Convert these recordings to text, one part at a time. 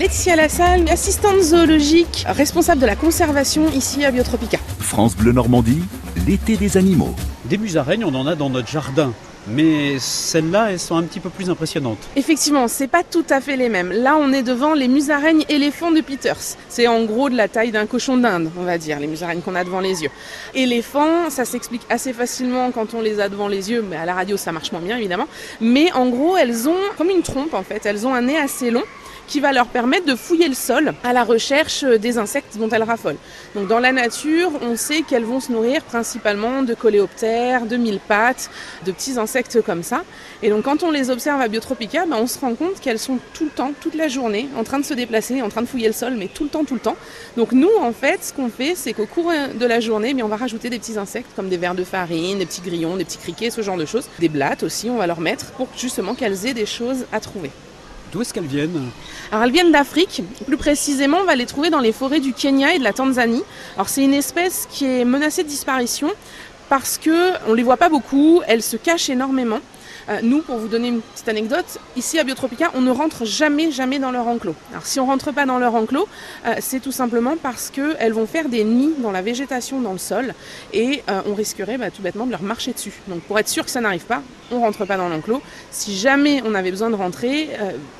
Laetitia Lassalle, assistante zoologique, responsable de la conservation ici à Biotropica. France Bleu Normandie, l'été des animaux. Des musaraignes, on en a dans notre jardin. Mais celles-là, elles sont un petit peu plus impressionnantes. Effectivement, c'est pas tout à fait les mêmes. Là, on est devant les musaraignes éléphants de Peters. C'est en gros de la taille d'un cochon d'Inde, on va dire, les musaraignes qu'on a devant les yeux. Éléphants, ça s'explique assez facilement quand on les a devant les yeux, mais à la radio, ça marche moins bien, évidemment. Mais en gros, elles ont comme une trompe, en fait. Elles ont un nez assez long qui va leur permettre de fouiller le sol à la recherche des insectes dont elles raffolent. Donc dans la nature, on sait qu'elles vont se nourrir principalement de coléoptères, de mille pattes, de petits insectes comme ça. Et donc quand on les observe à Biotropica, ben, on se rend compte qu'elles sont tout le temps, toute la journée, en train de se déplacer, en train de fouiller le sol, mais tout le temps, tout le temps. Donc nous, en fait, ce qu'on fait, c'est qu'au cours de la journée, ben, on va rajouter des petits insectes comme des vers de farine, des petits grillons, des petits criquets, ce genre de choses. Des blattes aussi, on va leur mettre pour justement qu'elles aient des choses à trouver. D'où est-ce qu'elles viennent Alors elles viennent d'Afrique, plus précisément on va les trouver dans les forêts du Kenya et de la Tanzanie. Alors c'est une espèce qui est menacée de disparition parce que on les voit pas beaucoup, elles se cachent énormément. Euh, nous, pour vous donner une petite anecdote, ici à Biotropica, on ne rentre jamais, jamais dans leur enclos. Alors si on rentre pas dans leur enclos, euh, c'est tout simplement parce qu'elles vont faire des nids dans la végétation, dans le sol, et euh, on risquerait bah, tout bêtement de leur marcher dessus. Donc pour être sûr que ça n'arrive pas, on rentre pas dans l'enclos. Si jamais on avait besoin de rentrer,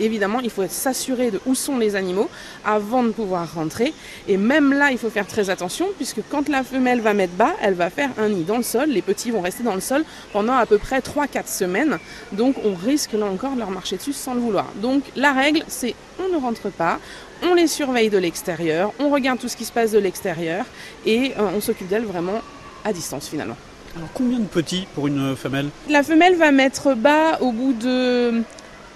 évidemment, il faut s'assurer de où sont les animaux avant de pouvoir rentrer. Et même là, il faut faire très attention, puisque quand la femelle va mettre bas, elle va faire un nid dans le sol. Les petits vont rester dans le sol pendant à peu près 3-4 semaines. Donc on risque là encore de leur marcher dessus sans le vouloir. Donc la règle, c'est on ne rentre pas, on les surveille de l'extérieur, on regarde tout ce qui se passe de l'extérieur et euh, on s'occupe d'elles vraiment à distance finalement. Alors combien de petits pour une femelle? La femelle va mettre bas au bout de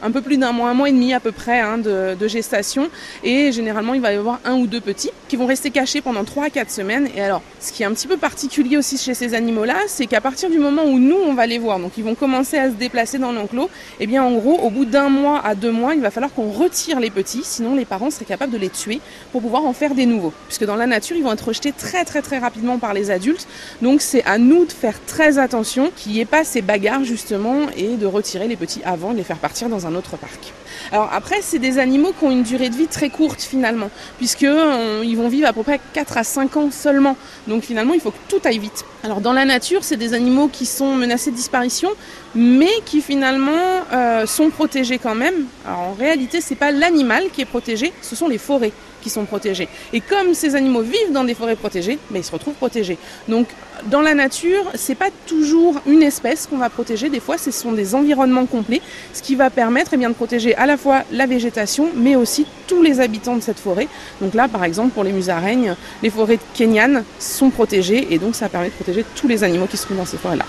un peu plus d'un mois, un mois et demi à peu près hein, de, gestation. Et généralement, il va y avoir un ou deux petits qui vont rester cachés pendant 3 à 4 semaines. Et alors, ce qui est un petit peu particulier aussi chez ces animaux-là, c'est qu'à partir du moment où nous, on va les voir, donc ils vont commencer à se déplacer dans l'enclos, eh bien en gros, au bout d'un mois à deux mois, il va falloir qu'on retire les petits, sinon les parents seraient capables de les tuer pour pouvoir en faire des nouveaux. Puisque dans la nature, ils vont être rejetés très très très rapidement par les adultes. Donc c'est à nous de faire très attention qu'il n'y ait pas ces bagarres justement et de retirer les petits avant de les faire partir dans un autre parc. Alors après, c'est des animaux qui ont une durée de vie très courte finalement, puisque euh, vont vivre à peu près 4 à 5 ans seulement. Donc finalement, il faut que tout aille vite. Alors dans la nature, c'est des animaux qui sont menacés de disparition, mais qui finalement euh, sont protégés quand même. Alors en réalité, c'est pas l'animal qui est protégé, ce sont les forêts qui sont protégées. Et comme ces animaux vivent dans des forêts protégées, mais ben, ils se retrouvent protégés. Donc dans la nature, c'est pas toujours une espèce qu'on va protéger. Des fois, ce sont des environnements complets, ce qui va eh bien, de protéger à la fois la végétation, mais aussi tous les habitants de cette forêt. Donc là, par exemple, pour les musaraignes, les forêts kenyanes sont protégées et donc ça permet de protéger tous les animaux qui se trouvent dans ces forêts-là.